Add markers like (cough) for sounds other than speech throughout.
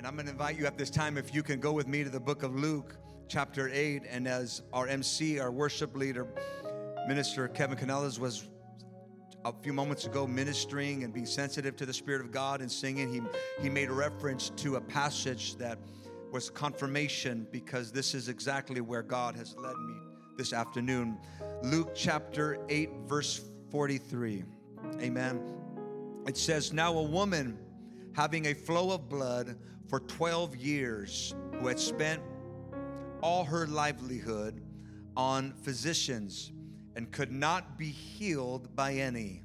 And I'm going to invite you at this time, if you can go with me to the book of Luke, chapter 8. And as our MC, our worship leader, Minister Kevin Canellas, was a few moments ago ministering and being sensitive to the Spirit of God and singing, he, he made reference to a passage that was confirmation because this is exactly where God has led me this afternoon. Luke chapter 8, verse 43. Amen. It says, Now a woman having a flow of blood for 12 years, who had spent all her livelihood on physicians and could not be healed by any,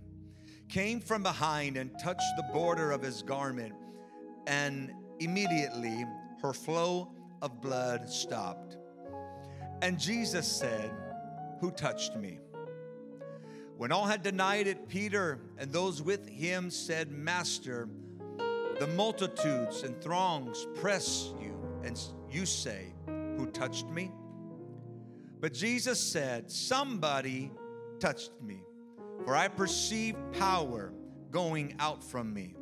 came from behind and touched the border of his garment, and immediately her flow of blood stopped. And Jesus said, Who touched me? When all had denied it, Peter and those with him said, Master, the multitudes and throngs press you, and you say, Who touched me? But Jesus said, Somebody touched me, for I perceive power going out from me.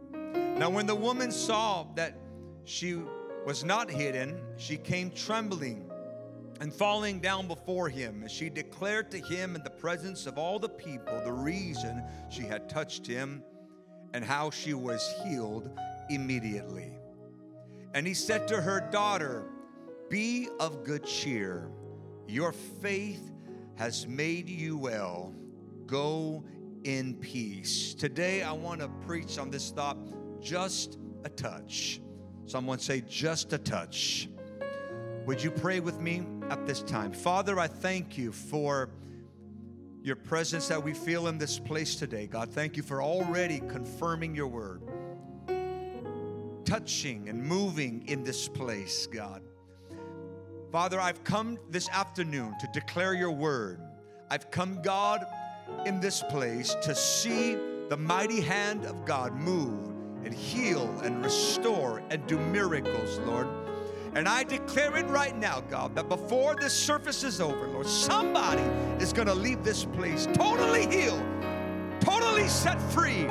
Now, when the woman saw that she was not hidden, she came trembling and falling down before him. And she declared to him in the presence of all the people the reason she had touched him and how she was healed immediately. And he said to her, Daughter, be of good cheer. Your faith has made you well. Go in peace. Today, I want to preach on this thought just a touch. Someone say, just a touch. Would you pray with me at this time? Father, I thank you for your presence that we feel in this place today. God, thank you for already confirming your word, touching and moving in this place, God. Father, I've come this afternoon to declare your word. I've come, God, in this place to see the mighty hand of God move and heal and restore and do miracles, Lord. And I declare it right now, God, that before this service is over, Lord, somebody is going to leave this place totally healed, totally set free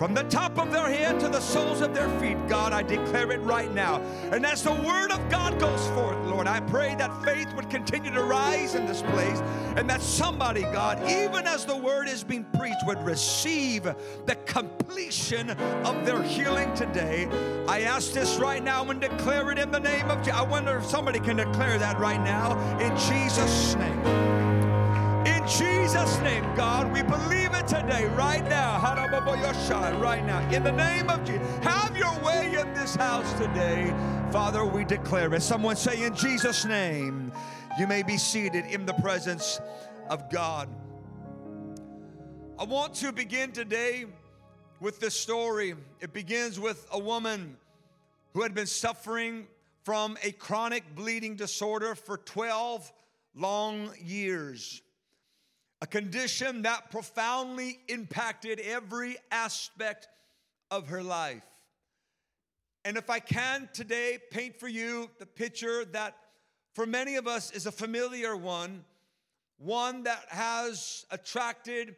from the top of their head to the soles of their feet, God, I declare it right now. And as the word of God goes forth, Lord, I pray that faith would continue to rise in this place and that somebody, God, even as the word is being preached, would receive the completion of their healing today. I ask this right now and declare it in the name of Jesus. I wonder if somebody can declare that right now in Jesus' name. In Jesus' name, God, we believe today, right now. Right now. In the name of Jesus. Have your way in this house today. Father, we declare it. Someone say, In Jesus' name, you may be seated in the presence of God. I want to begin today with this story. It begins with a woman who had been suffering from a chronic bleeding disorder for 12 long years a condition that profoundly impacted every aspect of her life. And if I can today paint for you the picture that for many of us is a familiar one, one that has attracted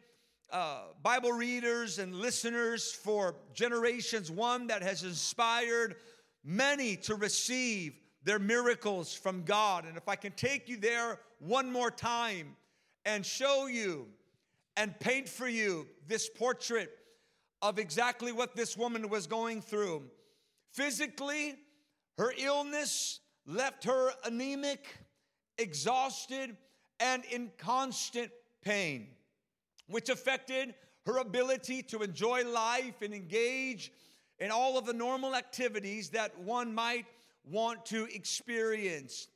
uh, Bible readers and listeners for generations, one that has inspired many to receive their miracles from God. And if I can take you there one more time, and show you and paint for you this portrait of exactly what this woman was going through. Physically, her illness left her anemic, exhausted, and in constant pain, which affected her ability to enjoy life and engage in all of the normal activities that one might want to experience.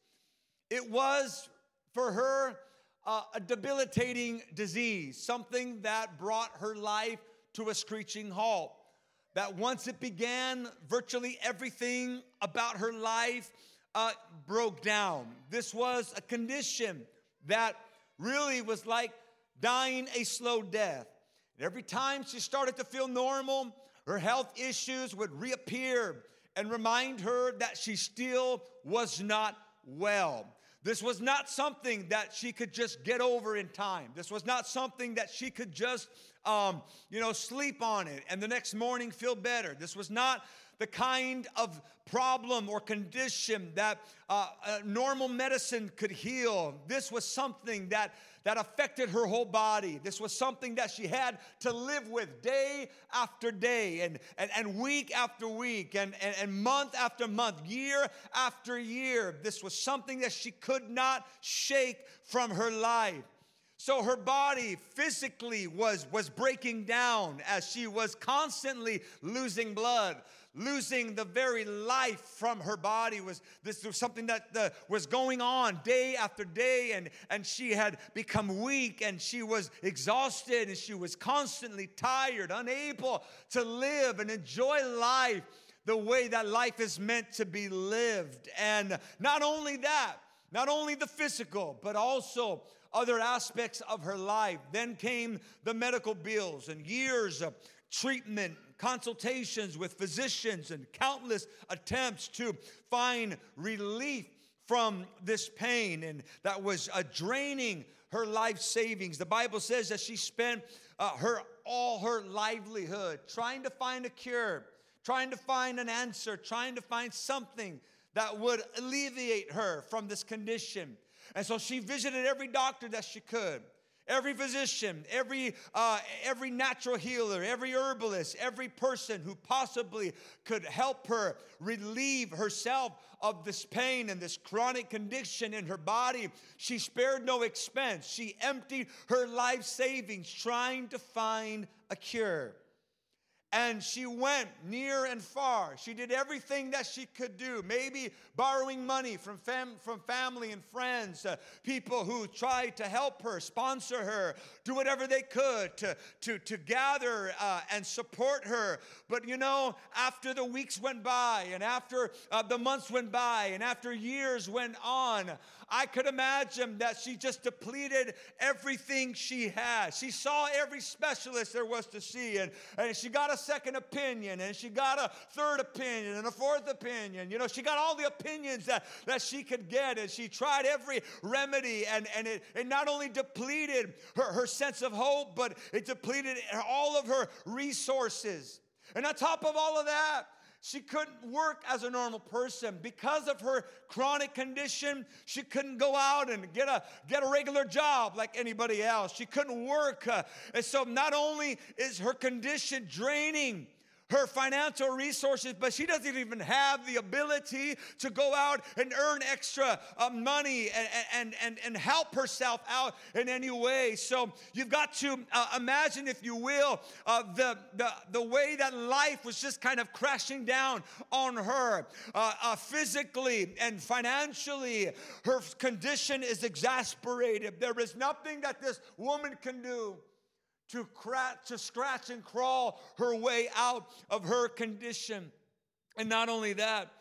It was for her uh, a debilitating disease, something that brought her life to a screeching halt. That once it began, virtually everything about her life uh, broke down. This was a condition that really was like dying a slow death. And every time she started to feel normal, her health issues would reappear and remind her that she still was not well. This was not something that she could just get over in time. This was not something that she could just, um, you know, sleep on it and the next morning feel better. This was not the kind of problem or condition that uh, normal medicine could heal. This was something that, that affected her whole body. This was something that she had to live with day after day and, and, and week after week and, and, and month after month, year after year. This was something that she could not shake from her life. So her body physically was, was breaking down as she was constantly losing blood, losing the very life from her body. Was this was something that was going on day after day, and, and she had become weak and she was exhausted and she was constantly tired, unable to live and enjoy life the way that life is meant to be lived. And not only that, not only the physical, but also other aspects of her life. Then came the medical bills and years of treatment, consultations with physicians, and countless attempts to find relief from this pain. And that was uh, draining her life savings. The Bible says that she spent uh, her all her livelihood trying to find a cure, trying to find an answer, trying to find something that would alleviate her from this condition. And so she visited every doctor that she could, every physician, every, uh, every natural healer, every herbalist, every person who possibly could help her relieve herself of this pain and this chronic condition in her body. She spared no expense. She emptied her life savings trying to find a cure. And she went near and far. She did everything that she could do, maybe borrowing money from, fam- from family and friends, uh, people who tried to help her, sponsor her, do whatever they could to, to, to gather uh, and support her. But you know, after the weeks went by, and after uh, the months went by, and after years went on, I could imagine that she just depleted everything she had. She saw every specialist there was to see, and, and she got a second opinion, and she got a third opinion, and a fourth opinion. You know, she got all the opinions that, that she could get, and she tried every remedy, and, and it, it not only depleted her, her sense of hope, but it depleted all of her resources. And on top of all of that, she couldn't work as a normal person because of her chronic condition. She couldn't go out and get a get a regular job like anybody else. She couldn't work, uh, and so not only is her condition draining her financial resources, but she doesn't even have the ability to go out and earn extra uh, money and, and, and, and help herself out in any way. So you've got to uh, imagine, if you will, uh, the, the, the way that life was just kind of crashing down on her uh, uh, physically and financially. Her condition is exasperated. There is nothing that this woman can do to, to scratch and crawl her way out of her condition. And not only that,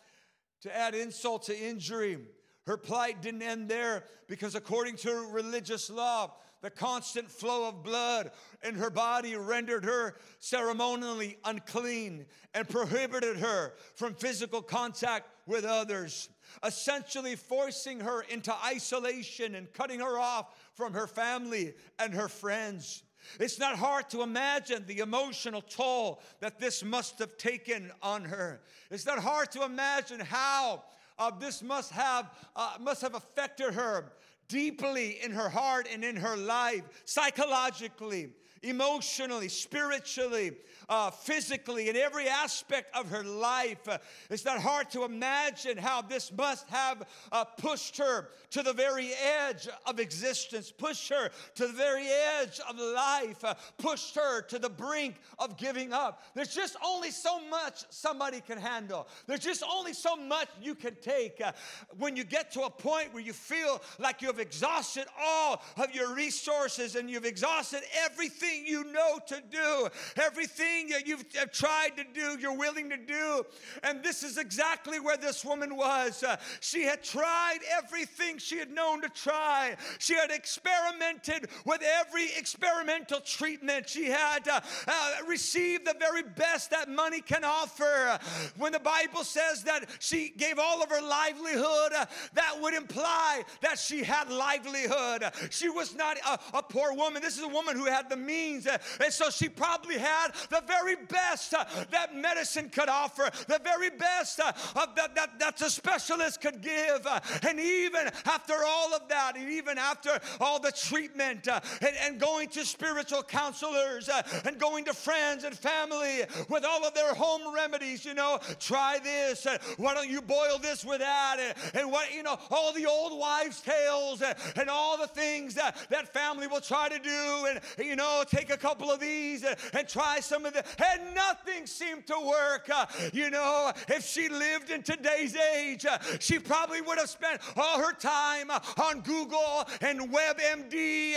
to add insult to injury, her plight didn't end there because, according to religious law, the constant flow of blood in her body rendered her ceremonially unclean and prohibited her from physical contact with others, essentially forcing her into isolation and cutting her off from her family and her friends. It's not hard to imagine the emotional toll that this must have taken on her. It's not hard to imagine how uh, this must have, uh, must have affected her deeply in her heart and in her life, psychologically, emotionally, spiritually, uh, physically, in every aspect of her life. Uh, it's not hard to imagine how this must have uh, pushed her to the very edge of existence, pushed her to the very edge of life, uh, pushed her to the brink of giving up. There's just only so much somebody can handle, there's just only so much you can take. Uh, when you get to a point where you feel like you have exhausted all of your resources and you've exhausted everything you know to do, everything that you've tried to do, you're willing to do. And this is exactly where this woman was. Uh, she had tried everything she had known to try. She had experimented with every experimental treatment. She had uh, uh, received the very best that money can offer. When the Bible says that she gave all of her livelihood, uh, that would imply that she had livelihood. She was not a, a poor woman. This is a woman who had the means means. And so she probably had the very best uh, that medicine could offer, the very best uh, that, that, that the specialist could give. Uh, and even after all of that, and even after all the treatment and, and going to spiritual counselors and going to friends and family with all of their home remedies, you know, try this, why don't you boil this with that, and, and what, you know, all the old wives' tales and, and all the things that that family will try to do, and, you know, take a couple of these and, try some of the, and nothing seemed to work. Uh, you know, if she lived in today's age, uh, she probably would have spent all her time uh, on Google and WebMD,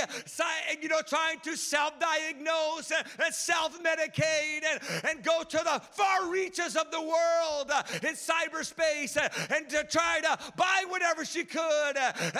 you know, trying to self diagnose and, self medicate and, and go to the far reaches of the world in cyberspace and to try to buy whatever she could,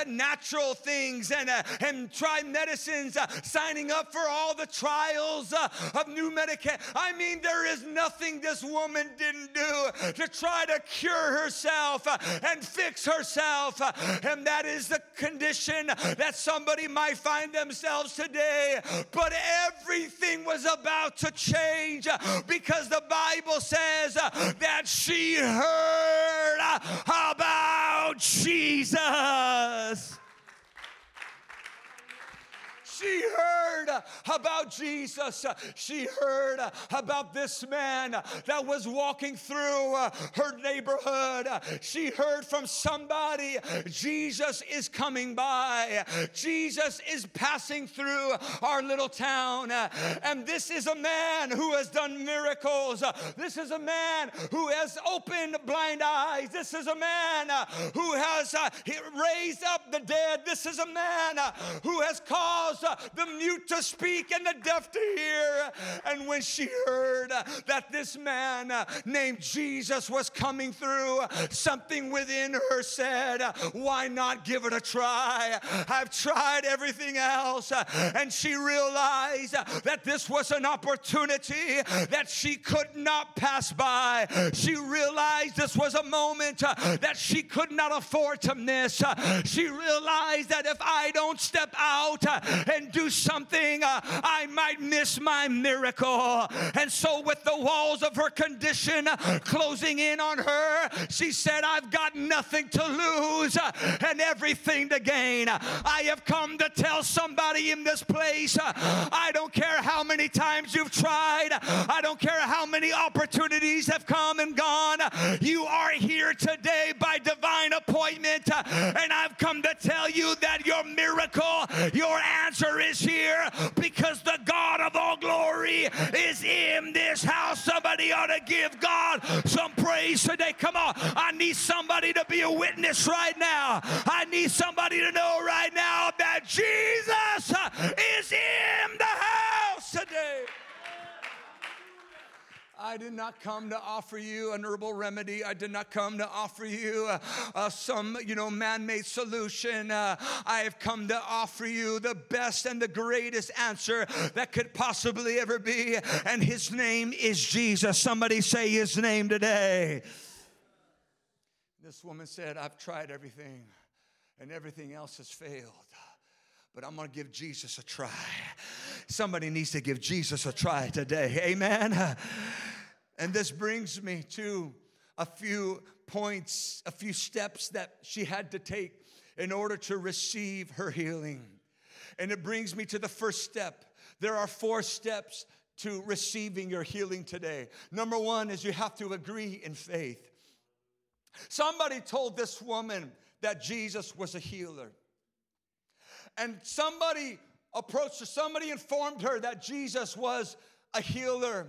natural things, and, and try medicines, signing up for all the trials uh, of new medication. I mean, there is nothing this woman didn't do to try to cure herself uh, and fix herself. Uh, and that is the condition that somebody might find themselves today. But everything was about to change because the Bible says that she heard about Jesus. She heard about Jesus. Uh, she heard uh, about this man uh, that was walking through her neighborhood. She heard from somebody Jesus is coming by. Jesus is passing through our little town. And this is a man who has done miracles. This is a man who has opened blind eyes. This is a man who has raised up the dead. This is a man who has caused the mute to speak and the deaf to hear. And when she heard that this man named Jesus was coming through, something within her said, Why not give it a try? I've tried everything else. And she realized that this was an opportunity that she could not pass by. She realized this was a moment that she could not afford to miss. She realized that if I don't step out and do something, I might miss my miracle. And so, with the walls of her condition closing in on her, she said, I've got nothing to lose and everything to gain. I have come to tell somebody in this place I don't care how many times you've tried, I don't care how many opportunities have come and gone. You are here today by divine appointment, and I've come to tell you that your miracle, your answer is here is in this house. Somebody ought to give God some praise today. Come on. I need somebody to be a witness right now. I need somebody to know right now that Jesus is in the house today. I did not come to offer you an herbal remedy. I did not come to offer you uh, uh, some, you know, man-made solution. Uh, I have come to offer you the best and the greatest answer that could possibly ever be, and His name is Jesus. Somebody say His name today. This woman said, "I've tried everything, and everything else has failed." But I'm gonna give Jesus a try. Somebody needs to give Jesus a try today. Amen. And this brings me to a few points, a few steps that she had to take in order to receive her healing. And it brings me to the first step. There are four steps to receiving your healing today. Number one is you have to agree in faith. Somebody told this woman that Jesus was a healer and somebody approached her, somebody informed her that Jesus was a healer,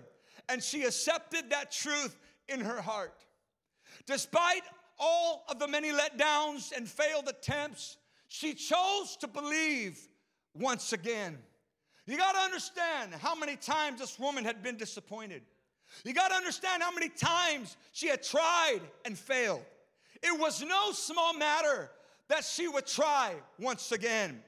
and she accepted that truth in her heart. Despite all of the many letdowns and failed attempts, she chose to believe once again. You got to understand how many times this woman had been disappointed. You got to understand how many times she had tried and failed. It was no small matter that she would try once again.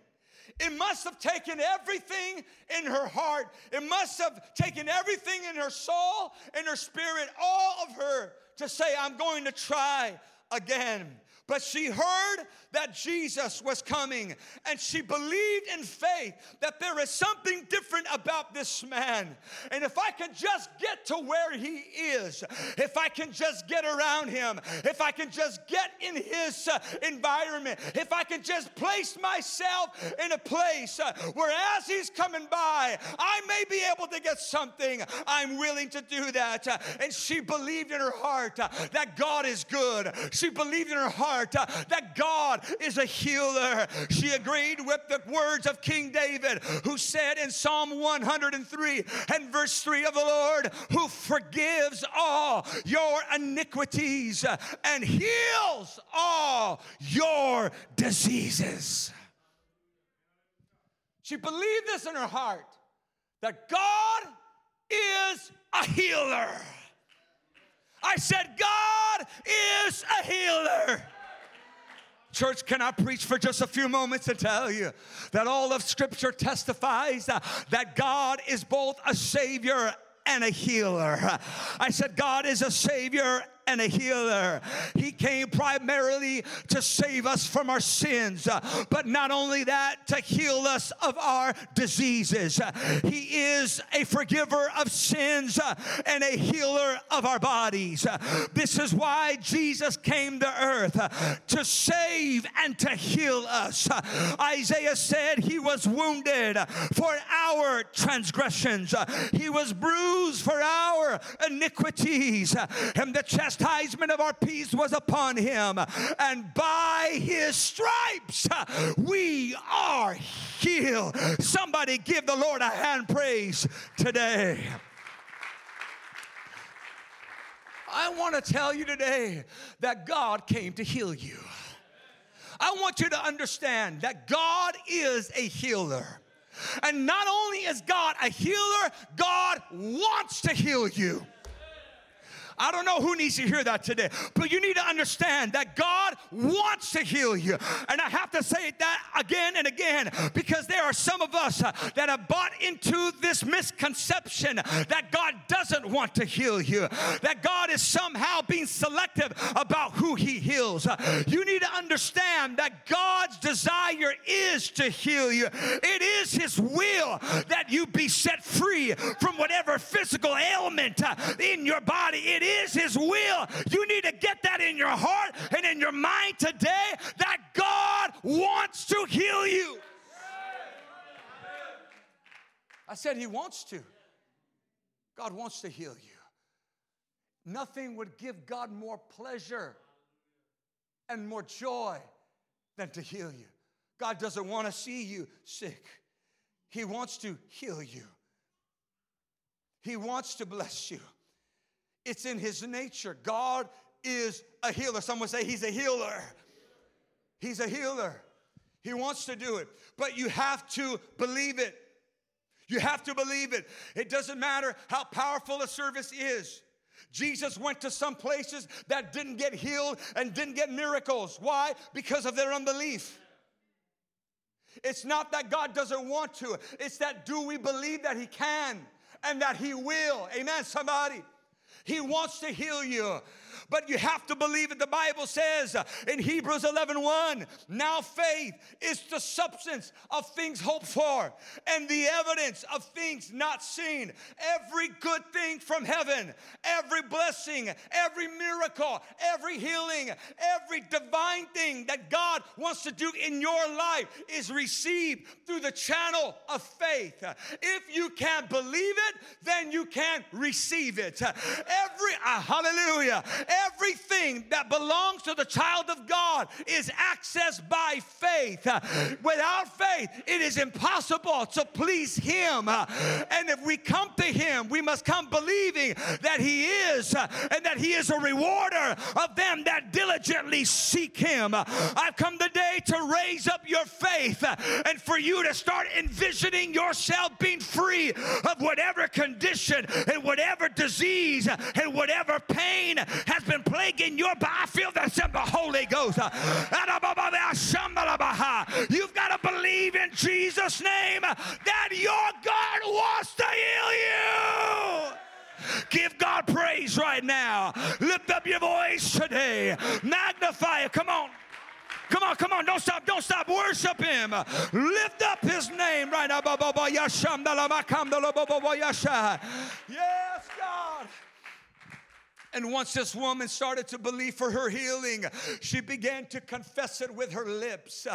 It must have taken everything in her heart. It must have taken everything in her soul and her spirit, all of her, to say, I'm going to try again. But she heard that Jesus was coming and she believed in faith that there is something different about this man. And if I can just get to where he is, if I can just get around him, if I can just get in his uh, environment, if I can just place myself in a place uh, where as he's coming by, I may be able to get something, I'm willing to do that. And she believed in her heart uh, that God is good. She believed in her heart heart uh, that God is a healer. She agreed with the words of King David, who said in Psalm 103 and verse 3 of the Lord, who forgives all your iniquities and heals all your diseases. She believed this in her heart that God is a healer. I said, God is a healer. Church, can I preach for just a few moments and tell you that all of Scripture testifies uh, that God is both a Savior and a healer. I said, God is a Savior and a healer. He came primarily to save us from our sins, uh, but not only that, to heal us of our diseases. He is a forgiver of sins uh, and a healer of our bodies. This is why Jesus came to earth uh, to save and to heal us. Isaiah said he was wounded for our transgressions, he was bruised for our iniquities, and the chastisement chastisement of our peace was upon him, and by his stripes we are healed. Somebody give the Lord a hand praise today. I want to tell you today that God came to heal you. I want you to understand that God is a healer. And not only is God a healer, God wants to heal you. I don't know who needs to hear that today, but you need to understand that God wants to heal you. And I have to say that again and again because there are some of us that have bought into this misconception that God doesn't want to heal you, that God is somehow being selective about who He heals. You need to understand that God's desire is to heal you, it is His will that you be set free from whatever physical ailment in your body. It it is His will. You need to get that in your heart and in your mind today that God wants to heal you. I said He wants to. God wants to heal you. Nothing would give God more pleasure and more joy than to heal you. God doesn't want to see you sick, He wants to heal you. He wants to bless you. It's in his nature. God is a healer. Someone say he's a healer. He's a healer. He wants to do it, but you have to believe it. You have to believe it. It doesn't matter how powerful a service is. Jesus went to some places that didn't get healed and didn't get miracles. Why? Because of their unbelief. It's not that God doesn't want to, it's that do we believe that He can and that He will? Amen, somebody. He wants to heal you but you have to believe it. The Bible says in Hebrews 11 1, now faith is the substance of things hoped for and the evidence of things not seen. Every good thing from heaven, every blessing, every miracle, every healing, every divine thing that God wants to do in your life is received through the channel of faith. If you can't believe it, then you can't receive it. Every, uh, hallelujah, Everything that belongs to the child of God is accessed by faith. Without faith, it is impossible to please Him. And if we come to Him, we must come believing that He is and that He is a rewarder of them that diligently seek Him. I've come today to raise up your faith and for you to start envisioning yourself being free of whatever condition and whatever disease and whatever pain has been plaguing your body. I feel that's in the Holy Ghost. You've got to believe in Jesus' name that your God wants to heal you. Give God praise right now. Lift up your voice today. Magnify it. Come on. Come on, come on. Don't stop. Don't stop. Worship Him. Lift up His name right now. God. And once this woman started to believe for her healing, she began to confess it with her lips.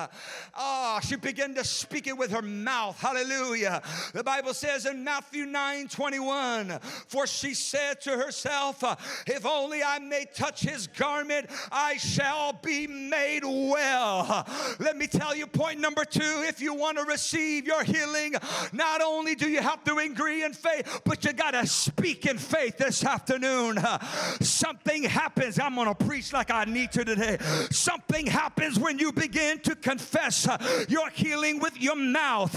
Ah, she began to speak it with her mouth. Hallelujah. The Bible says in Matthew 9 21, for she said to herself, If only I may touch his garment, I shall be made well. Let me tell you, point number two if you want to receive your healing, not only do you have to agree in faith, but you got to speak in faith this afternoon. Something happens. I'm going to preach like I need to today. Something happens when you begin to confess your healing with your mouth.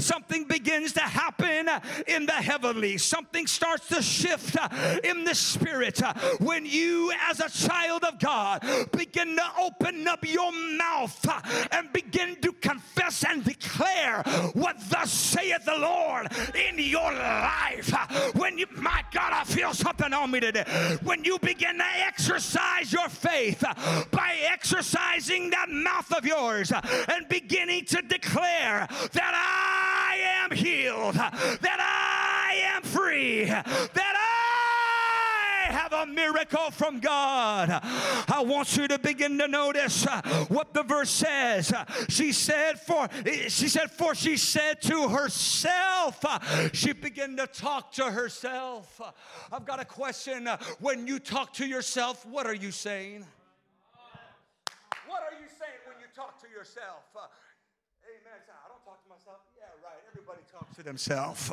Something begins to happen in the heavenly. Something starts to shift in the spirit when you, as a child of God, begin to open up your mouth and begin to confess and declare what thus saith the Lord in your life. When you, my God, I feel something on me today. When you begin to exercise your faith by exercising that mouth of yours and beginning to declare that I am healed, that I am free, that I have a miracle from God. I want you to begin to notice uh, what the verse says. Uh, she said, for eh, she said, for she said to herself, uh, she began to talk to herself. I've got a question. When you talk to yourself, what are you saying? What are you saying when you talk to yourself? Amen. I don't talk to myself. Yeah, right. Everybody talks to themselves.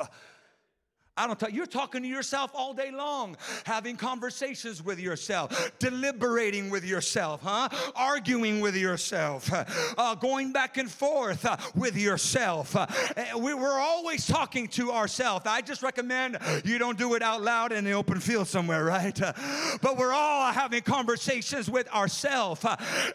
I don't talk, you're talking to yourself all day long, having conversations with yourself, deliberating with yourself, huh? Arguing with yourself, uh, going back and forth uh, with yourself. Uh, we, are always talking to ourselves. I just recommend you don't do it out loud in the open field somewhere, right? Uh, but we're all having conversations with ourselves,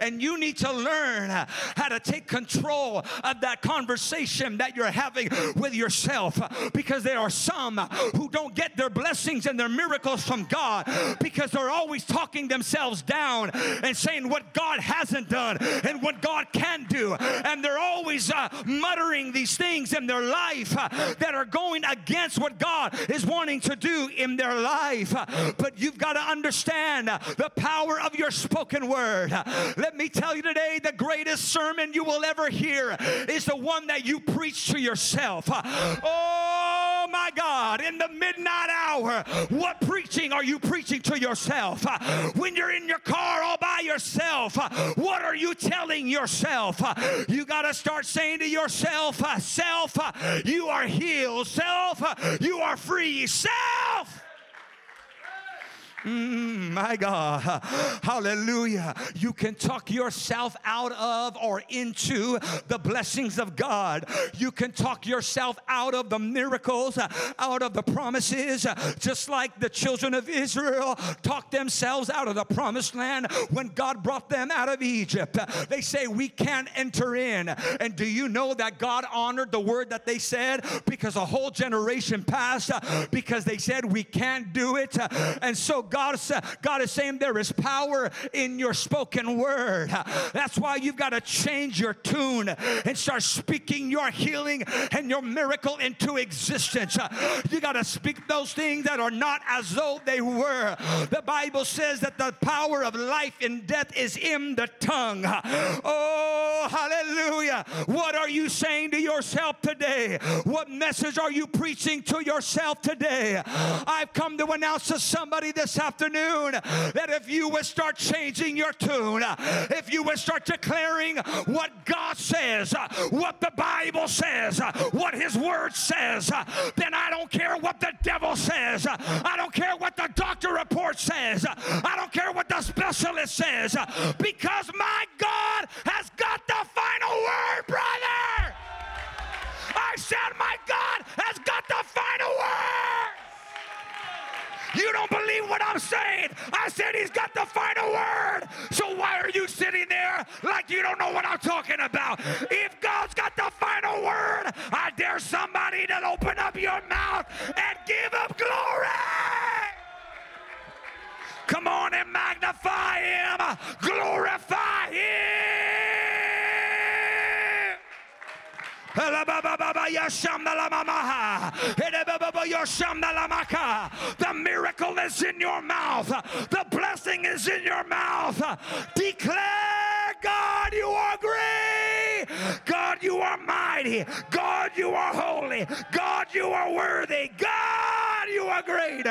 and you need to learn how to take control of that conversation that you're having with yourself because there are some who don't get their blessings and their miracles from God because they're always talking themselves down and saying what God hasn't done and what God can do. And they're always uh, muttering these things in their life uh, that are going against what God is wanting to do in their life. But you've got to understand the power of your spoken word. Let me tell you today the greatest sermon you will ever hear is the one that you preach to yourself. Oh Oh, my God in the midnight hour. What preaching are you preaching to yourself? Uh, when you're in your car all by yourself, uh, what are you telling yourself? Uh, you got to start saying to yourself, Self, you are healed. Self, you are free. Self, Mm, my God. (gasps) Hallelujah. You can talk yourself out of or into the blessings of God. You can talk yourself out of the miracles, out of the promises, just like the children of Israel talked themselves out of the promised land when God brought them out of Egypt. They say, We can't enter in. And do you know that God honored the word that they said because a whole generation passed because they said, We can't do it. And so God, God is saying there is power in your spoken word. That's why you've got to change your tune and start speaking your healing and your miracle into existence. You got to speak those things that are not as though they were. The Bible says that the power of life and death is in the tongue. Oh, hallelujah. What are you saying to yourself today? What message are you preaching to yourself today? I've come to announce to somebody this afternoon that if you would start changing your tune, if you would start declaring what God says, what the Bible says, what His Word says, then I don't care what the devil says. I don't care what the doctor report says. I don't care what the specialist says because my you don't know what I'm talking about. If God's got the final word, I dare somebody to open up your mouth and give him glory. Come on and magnify him, glorify him. The miracle is in your mouth. The blessing is in your mouth. Declare, God, you are great. God, you are mighty. God, you are holy. God, you are worthy. God, you are great.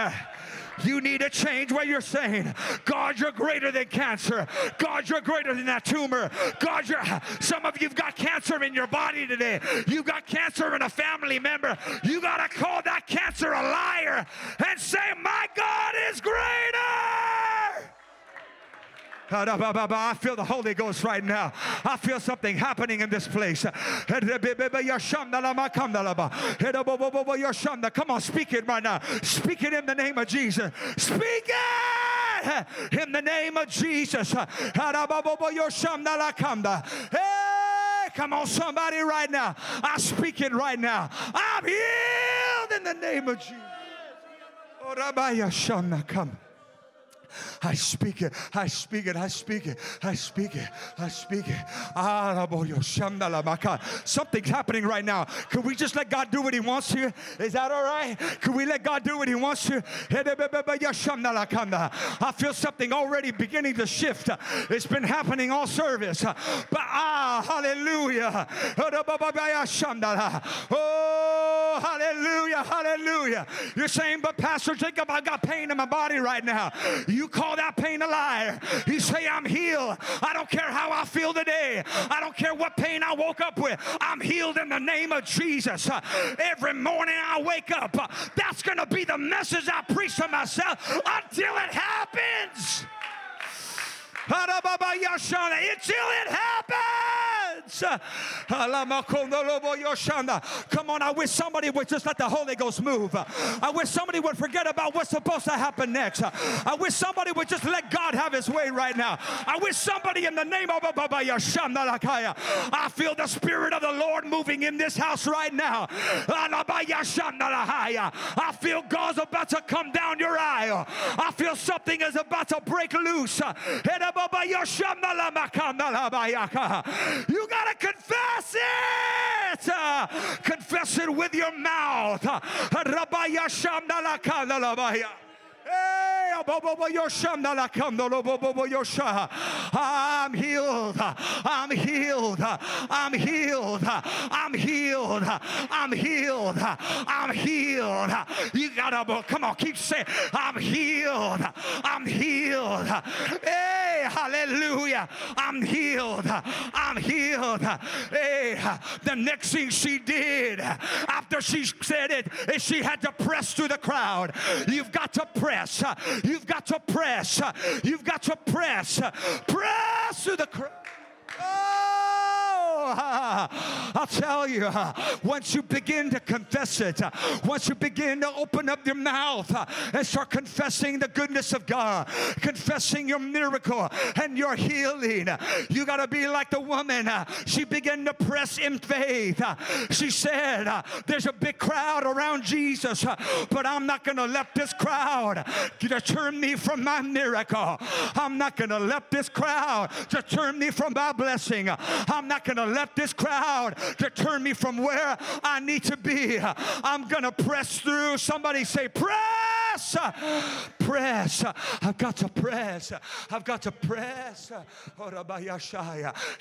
You need to change what you're saying. God, you're greater than cancer. God, you're greater than that tumor. God, you're some of you've got cancer in your body today. You've got cancer in a family member. You got to call that cancer a liar and say, My God is greater. I feel the Holy Ghost right now. I feel something happening in this place. Come on, speak it right now. Speak it in the name of Jesus. Speak it in the name of Jesus. Hey, come on, somebody right now. I speak it right now. I'm healed in the name of Jesus. Oh, come. I speak it. I speak it. I speak it. I speak it. I speak it. Something's happening right now. Can we just let God do what He wants to? Is that all right? Can we let God do what He wants to? I feel something already beginning to shift. It's been happening all service. But ah, hallelujah. Oh, hallelujah, hallelujah. You're saying, but Pastor Jacob, I got pain in my body right now. You call that pain a liar. You say, I'm healed. I don't care how I feel today. I don't care what pain I woke up with. I'm healed in the name of Jesus. Every morning I wake up, that's going to be the message I preach to myself until it happens. Until it happens. Come on, I wish somebody would just let the Holy Ghost move. I wish somebody would forget about what's supposed to happen next. I wish somebody would just let God have his way right now. I wish somebody in the name of I feel the Spirit of the Lord moving in this house right now. I feel God's about to come down your aisle. I feel something is about to break loose. You got to confess it. Confess it with your mouth. I'm healed. I'm healed. I'm healed. I'm healed. I'm healed. I'm healed. You gotta come on, keep saying, I'm healed. I'm healed. Hey, hallelujah. I'm healed. I'm healed. Hey, the next thing she did after she said it is she had to press through the crowd. You've got to press. You've got to press. You've got to press. Press through the crowd. (laughs) I'll tell you, uh, once you begin to confess it, uh, once you begin to open up your mouth uh, and start confessing the goodness of God, confessing your miracle and your healing, you got to be like the woman. She began to press in faith. She said, There's a big crowd around Jesus, but I'm not going to let this crowd deter me from my miracle. I'm not going to let this crowd deter me from my blessing. I'm not going to let this crowd turn me from where I need to be. I'm going to press through. Somebody say, press, press. I've got to press. I've got to press. Oh,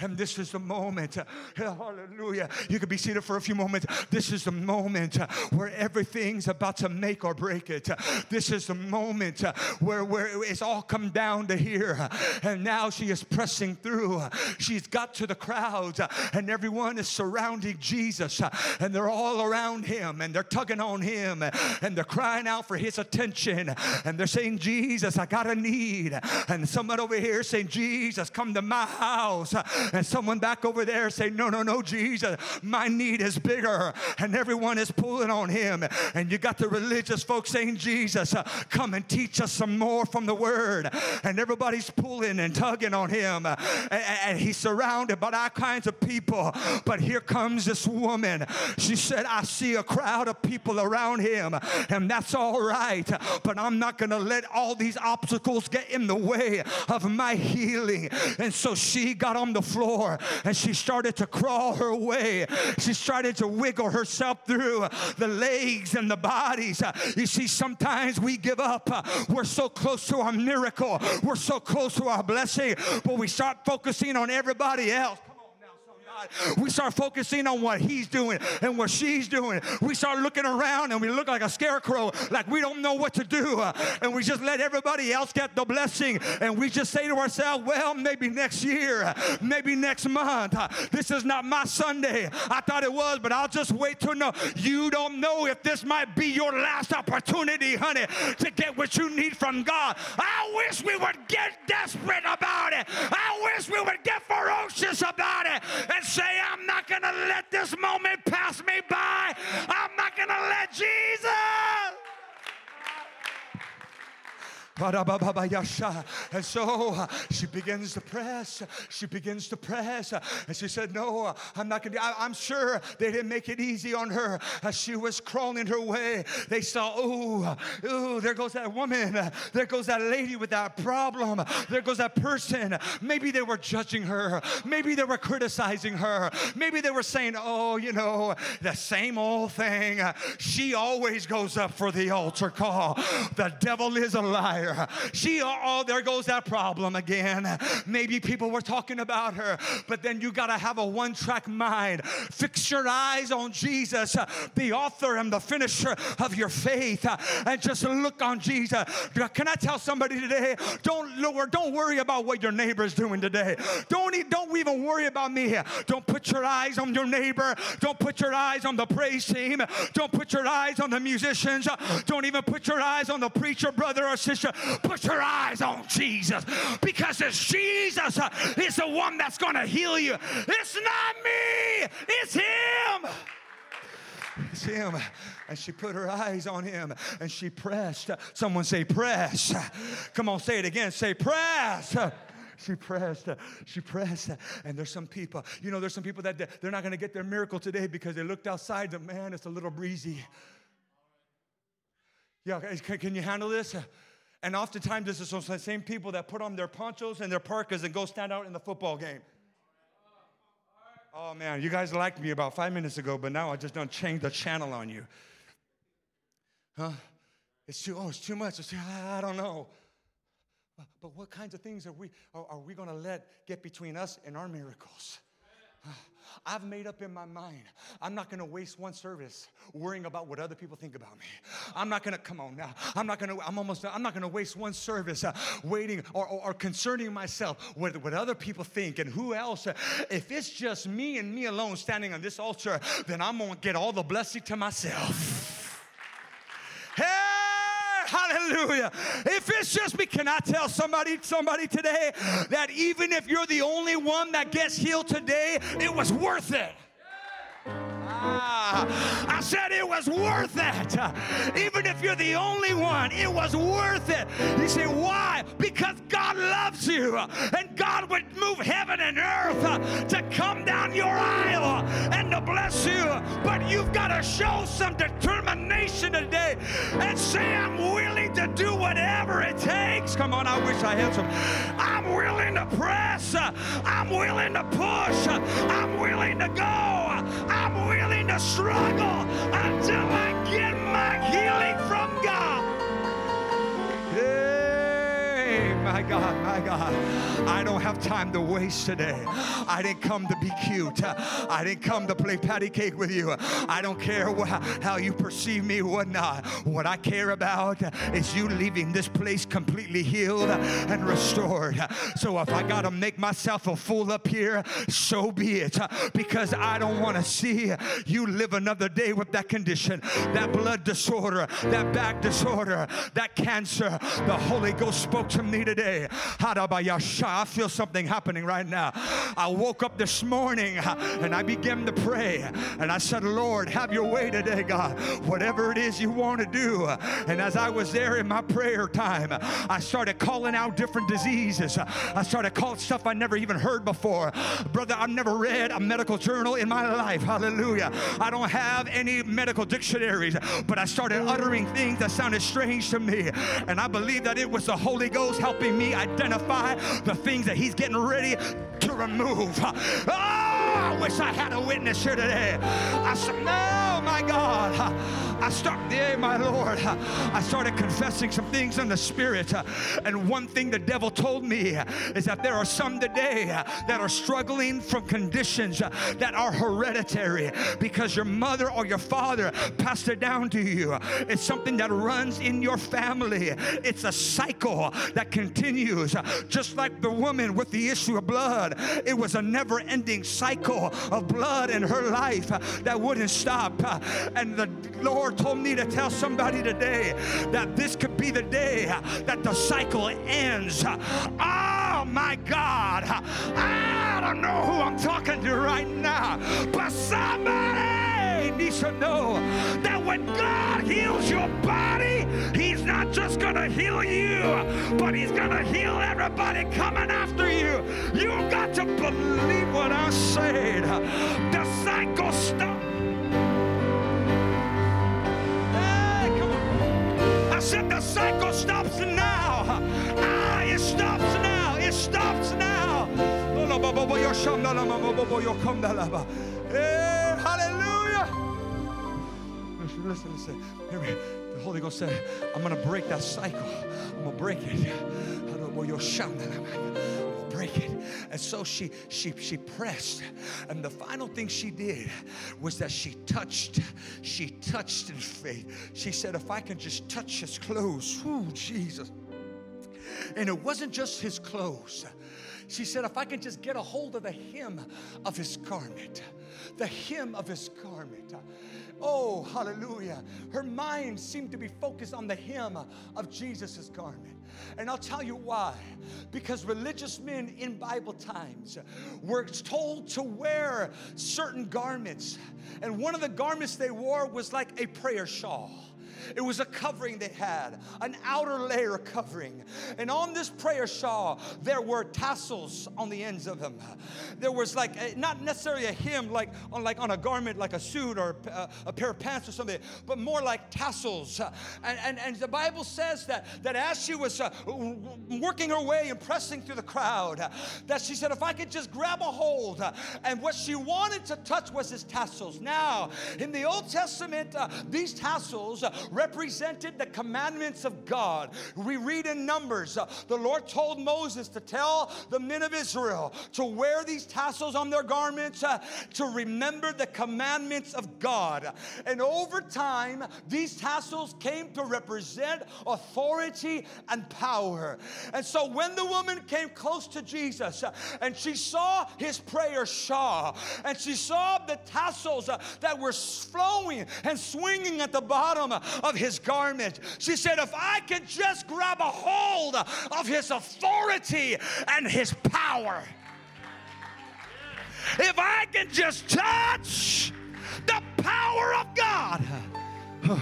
and this is the moment. Hallelujah. You can be seated for a few moments. This is the moment where everything's about to make or break it. This is the moment where, where it's all come down to here. And now she is pressing through. She's got to the crowds and everyone is surrounding Jesus and they're all around him and they're tugging on him and they're crying out for his attention and they're saying, Jesus, I got a need. And someone over here saying, Jesus, come to my house. And someone back over there saying, No, no, no, Jesus, my need is bigger. And everyone is pulling on him. And you got the religious folks saying, Jesus, come and teach us some more from the word. And everybody's pulling and tugging on him. And he's surrounded by all kinds of people. But here comes this woman. She said, I see a crowd of people around him, and that's all right. But I'm not going to let all these obstacles get in the way of my healing. And so she got on the floor and she started to crawl her way. She started to wiggle herself through the legs and the bodies. You see, sometimes we give up. We're so close to our miracle, we're so close to our blessing, but we start focusing on everybody else. We start focusing on what he's doing and what she's doing. We start looking around and we look like a scarecrow, like we don't know what to do. And we just let everybody else get the blessing. And we just say to ourselves, well, maybe next year, maybe next month. This is not my Sunday. I thought it was, but I'll just wait to know. You don't know if this might be your last opportunity, honey, to get what you need from God. I wish we would get desperate about it. I wish we would get ferocious about it and say, I'm not going to let this moment pass me by. I'm not going to let Jesus. And so she begins to press. She begins to press. And she said, No, I'm not going to. I'm sure they didn't make it easy on her as she was crawling her way. They saw, Oh, oh, there goes that woman. There goes that lady with that problem. There goes that person. Maybe they were judging her. Maybe they were criticizing her. Maybe they were saying, Oh, you know, the same old thing. She always goes up for the altar call. The devil is a liar. She, oh, there goes that problem again. Maybe people were talking about her, but then you got to have a one track mind. Fix your eyes on Jesus, the author and the finisher of your faith, uh, and just look on Jesus. Can I tell somebody today? Don't, Lord, don't worry about what your neighbor's doing today. Don't, don't even worry about me. Don't put your eyes on your neighbor. Don't put your eyes on the praise team. Don't put your eyes on the musicians. Don't even put your eyes on the preacher, brother or sister. Put your eyes on Jesus because it's Jesus uh, is the one that's going to heal you. It's not me, it's Him. It's him. And she put her eyes on him and she pressed. Someone say, press. Come on, say it again. Say, press she pressed, she pressed. And there's some people, you know, there's some people that they're not going to get their miracle today because they looked outside and man, it's a little breezy. Yeah, can you handle this? And oftentimes, this is the same people that put on their ponchos and their parkas and go stand out in the football game. Oh man, you guys liked me about five minutes ago, but now I just don't change the channel on you. Huh? It's too, oh, it's too much. It's too, I don't know. But what kinds of things are we, are, are we going to let get between us and our miracles? I've made up in my mind. I'm not to waste one service worrying about what other people think about me. I'm not to come on now. I'm not to. I'm almost. I'm not to waste one service uh, waiting or, or, or, concerning myself with what other people think and who else. If it's just me and me alone standing on this altar, then I'm to get all the blessing to myself. Hallelujah. If it's just me, can I tell somebody, somebody today that even if you're the only one that gets healed today, it was worth it. Ah, I said it was worth it. Even if you're the only one, it was worth it. You say, why? Because God loves you. And God would move heaven and earth to come down your aisle and to bless you. But you've got to show some determination today and say, I'm willing to do whatever it takes. Come on, I wish I had some. I'm willing to press. I'm willing to push. I'm willing to go. I'm to struggle until I get my healing from my God, my God. I don't have time to waste today. I didn't come to be cute. I didn't come to play patty cake with you. I don't care how you perceive me, whatnot. What I care about is you leaving this place completely healed and restored. So if I got to make myself a fool up here, so be it. Because I don't want to see you live another day with that condition, that blood disorder, that back disorder, that cancer. The Holy Ghost spoke to me today. I feel something happening right now. I woke up this morning uh, and I began to pray. And I said, Lord, have your way today, God. Whatever it is you want to do. And as I was there in my prayer time, I started calling out different diseases. I started calling stuff I never even heard before. Brother, I've never read a medical journal in my life. Hallelujah. I don't have any medical dictionaries, but I started uttering things that sounded strange to me. And I believe that it was the Holy Ghost helping me identify the things that He's getting ready to remove. Oh, I wish I had a witness here today. I said, No, my God. I started, yeah, my Lord. I started confessing some things in the Spirit. And one thing the devil told me is that there are some today that are struggling from conditions that are hereditary because your mother or your father passed it down to you. It's something that runs in your family. It's a cycle that continues, just like the woman with the issue of blood. It was a never ending cycle of blood in her life that wouldn't stop. And the Lord told me to tell somebody today that this could be the day that the cycle ends. Oh my God. I don't know who I'm talking to right now, but somebody needs to know that when God heals your body, He's not just going to heal you, but He's going to heal everybody coming after you. You got to believe what I said. The cycle stops. Cycle stops now. Ah, it stops now. It stops now. Hey, hallelujah. Listen, listen, listen. Hear me. The Holy Ghost said, I'm going to break that cycle. I'm going to break it. It. And so she, she, she pressed. And the final thing she did was that she touched. She touched in faith. She said, if I can just touch his clothes. whoo, Jesus. And it wasn't just his clothes. She said, if I can just get a hold of the hem of his garment, the hem of his garment. Oh, hallelujah. Her mind seemed to be focused on the hem of Jesus' garment. And I'll tell you why. Because religious men in Bible times were told to wear certain garments. And one of the garments they wore was like a prayer shawl. It was a covering they had, an outer layer covering. And on this prayer shawl, there were tassels on the ends of them. There was like a, not necessarily a hem like on like on a garment like a suit or a, a pair of pants or something, but more like tassels. And, and, and the Bible says that, that as she was uh, working her way and pressing through the crowd, that she said, if I could just grab a hold. and what she wanted to touch was his tassels. Now, in the Old Testament, uh, these tassels represented the commandments of God. We read in Numbers, uh, the Lord told Moses to tell the men of Israel to wear these tassels on their garments uh, to remember the commandments of God. And over time, these tassels came to represent authority and power. And so when the woman came close to Jesus uh, and she saw his prayer shawl and she saw the tassels uh, that were flowing and swinging at the bottom of his garment. She said, If I could just grab a hold of his authority and his power, if I can just touch the power of God. (sighs)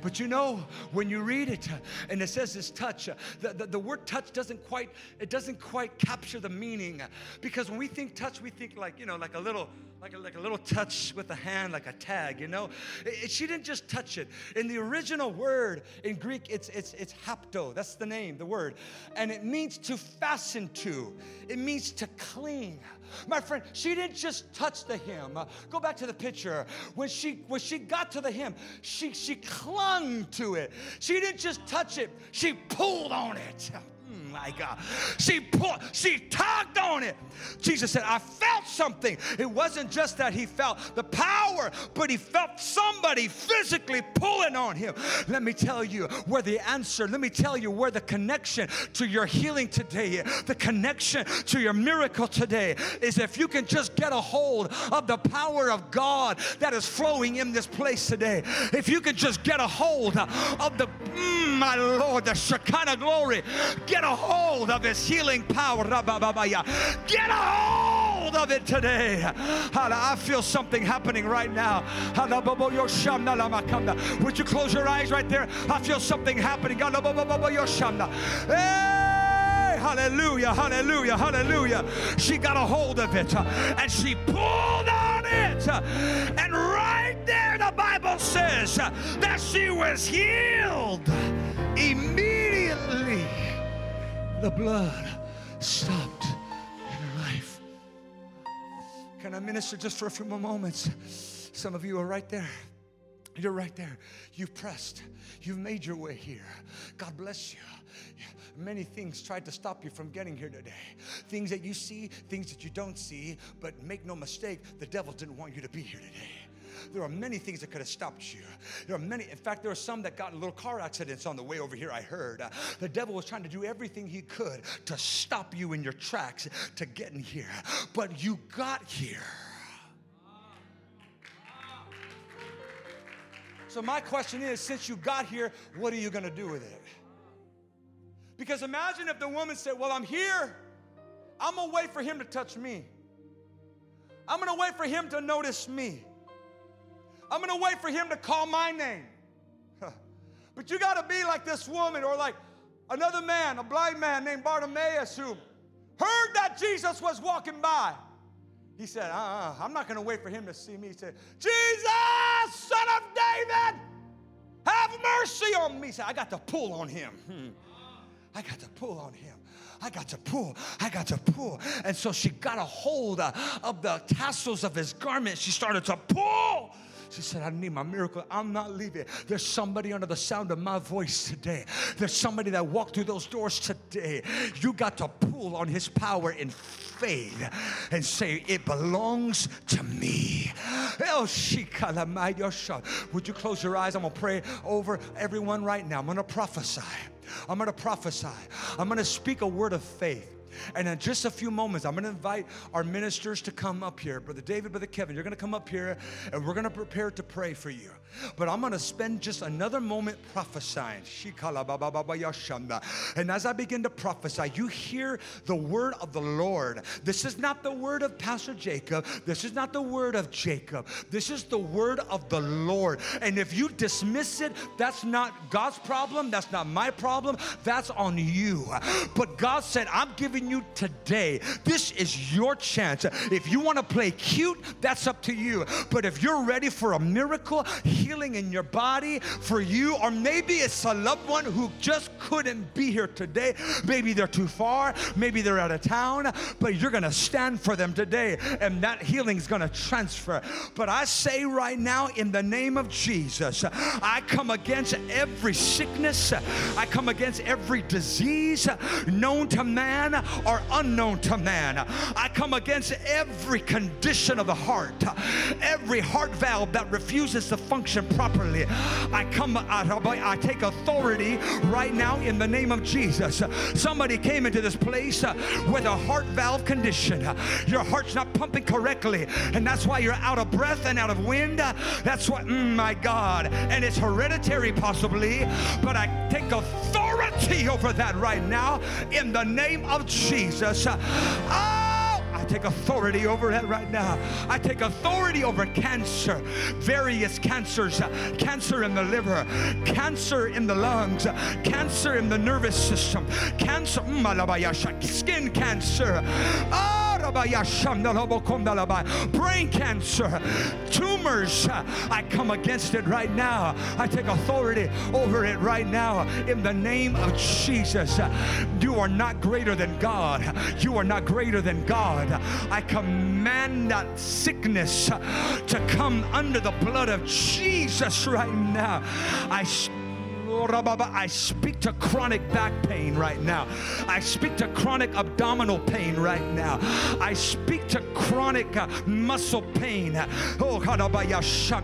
But you know, when you read it and it says this touch, the, the, the, word touch doesn't quite, it doesn't quite capture the meaning. Because when we think touch, we think like, you know, like a little, like a, like a little touch with a hand, like a tag, you know? It, she didn't just touch it. In the original word in Greek, it's, it's, it's hapto. That's the name, the word. And it means to fasten to, it means to cling. My friend, she didn't just touch the hem. Go back to the picture. When she when she got to the hem, she she clung to it. She didn't just touch it, she pulled on it my God. She pulled, she tugged on it. Jesus said, I felt something. It wasn't just that he felt the power, but he felt somebody physically pulling on him. Let me tell you where the answer, let me tell you where the connection to your healing today, the connection to your miracle today is if you can just get a hold of the power of God that is flowing in this place today. If you can just get a hold of the mm, my Lord, the Shekinah glory, get a hold of His healing power. Get a hold of it today. I feel something happening right now. Would you close your eyes right there? I feel something happening. Hey, hallelujah, hallelujah, hallelujah. She got a hold of it uh, and she pulled on it. And right there, the Bible says that she was healed immediately. The blood stopped in her life. Can I minister just for a few more moments? Some of you are right there. You're right there. You've pressed. You've made your way here. God bless you. Many things tried to stop you from getting here today. Things that you see, things that you don't see, but make no mistake, the devil didn't want you to be here today. There are many things that could have stopped you. There are many, in fact, there are some that got in little car accidents on the way over here, I heard. Uh, the devil was trying to do everything he could to stop you in your tracks to getting here. But you got here. So, my question is since you got here, what are you going to do with it? Because imagine if the woman said, Well, I'm here. I'm going to wait for him to touch me. I'm going to wait for him to notice me. I'm going to wait for him to call my name. (laughs) But you got to be like this woman or like another man, a blind man named Bartimaeus, who heard that Jesus was walking by. He said, uh-uh, I'm not going to wait for him to see me. He said, Jesus, son of David, have mercy on me. He said, I got to pull on him. (laughs) I got to pull on him. I got to pull. I got to pull. And so she got a hold of the tassels of his garment. She started to pull. She said, I need my miracle. I'm not leaving. There's somebody under the sound of my voice today. There's somebody that walked through those doors today. You got to pull on his power in faith and say, It belongs to me. Oh, Would you close your eyes? I'm going to pray over everyone right now. I'm going to prophesy. I'm going to prophesy. I'm going to speak a word of faith. And in just a few moments, I'm going to invite our ministers to come up here. Brother David, Brother Kevin, you're going to come up here and we're going to prepare to pray for you. But I'm going to spend just another moment prophesying. And as I begin to prophesy, you hear the word of the Lord. This is not the word of Pastor Jacob. This is not the word of Jacob. This is the word of the Lord. And if you dismiss it, that's not God's problem. That's not my problem. That's on you. But God said, I'm giving you today. This is your chance. If you want to play cute, that's up to you. But if you're ready for a miracle, healing in your body for you, or maybe it's a loved one who just couldn't be here today. Maybe they're too far, maybe they're out of town, but you're gonna stand for them today, and that healing is gonna transfer. But I say right now, in the name of Jesus, I come against every sickness, I come against every disease known to man or unknown to man. I come against every condition of the heart, every heart valve that refuses to function properly. I come, out of I take authority right now in the name of Jesus. Somebody came into this place with a heart valve condition. Your heart's not pumping correctly, and that's why you're out of breath and out of wind. That's what, mm, my God, and it's hereditary possibly, but I take authority over that right now in the name of Jesus. Oh, I take authority over that right now. I take authority over cancer, various cancers, cancer in the liver, cancer in the lungs, cancer in the nervous system, cancer, mm, skin cancer. Oh, brain cancer, tumors. I come against it right now. I take authority over it right now in the name of Jesus. You are not greater than God. You are not greater than God. I command that sickness to come under the blood of Jesus right now. I I speak to chronic back pain right now. I speak to chronic abdominal pain right now. I speak to chronic uh, muscle pain. Oh,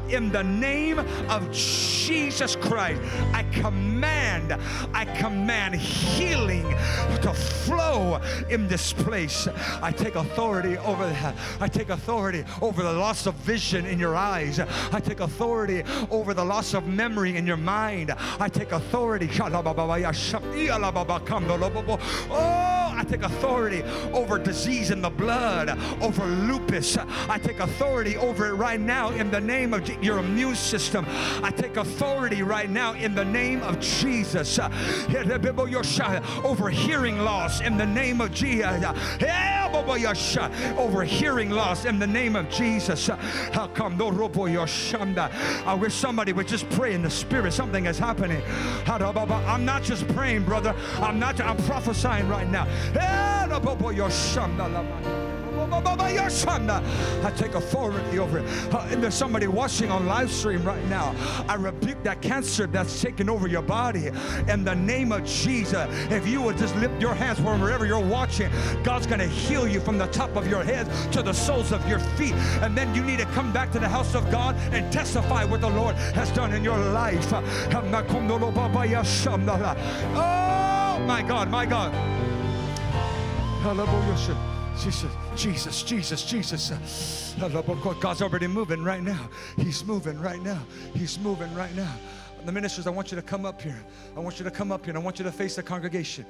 in the name of Jesus Christ, I command, I command healing to flow in this place. I take authority over that. I take authority over the loss of vision in your eyes. I take authority over the loss of memory in your mind. I take take authority. Oh, I take authority over disease in the blood, over lupus. I take authority over it right now in the name of your immune system. I take authority right now in the name of Jesus. Over hearing loss in the name of Jesus. Over hearing loss in the name of Jesus. How come? I wish somebody would just pray in the spirit. Something is happening. I'm not just praying, brother. I'm not. I'm prophesying right now. I take authority over it. And there's somebody watching on live stream right now. I rebuke that cancer that's taking over your body in the name of Jesus. If you would just lift your hands from wherever you're watching, God's going to heal you from the top of your head to the soles of your feet. And then you need to come back to the house of God and testify what the Lord has done in your life. Oh, my God, my God. Jesus, Jesus, Jesus, Jesus. God's already moving right now. He's moving right now. He's moving right now. The ministers, I want you to come up here. I want you to come up here and I want you to face the congregation.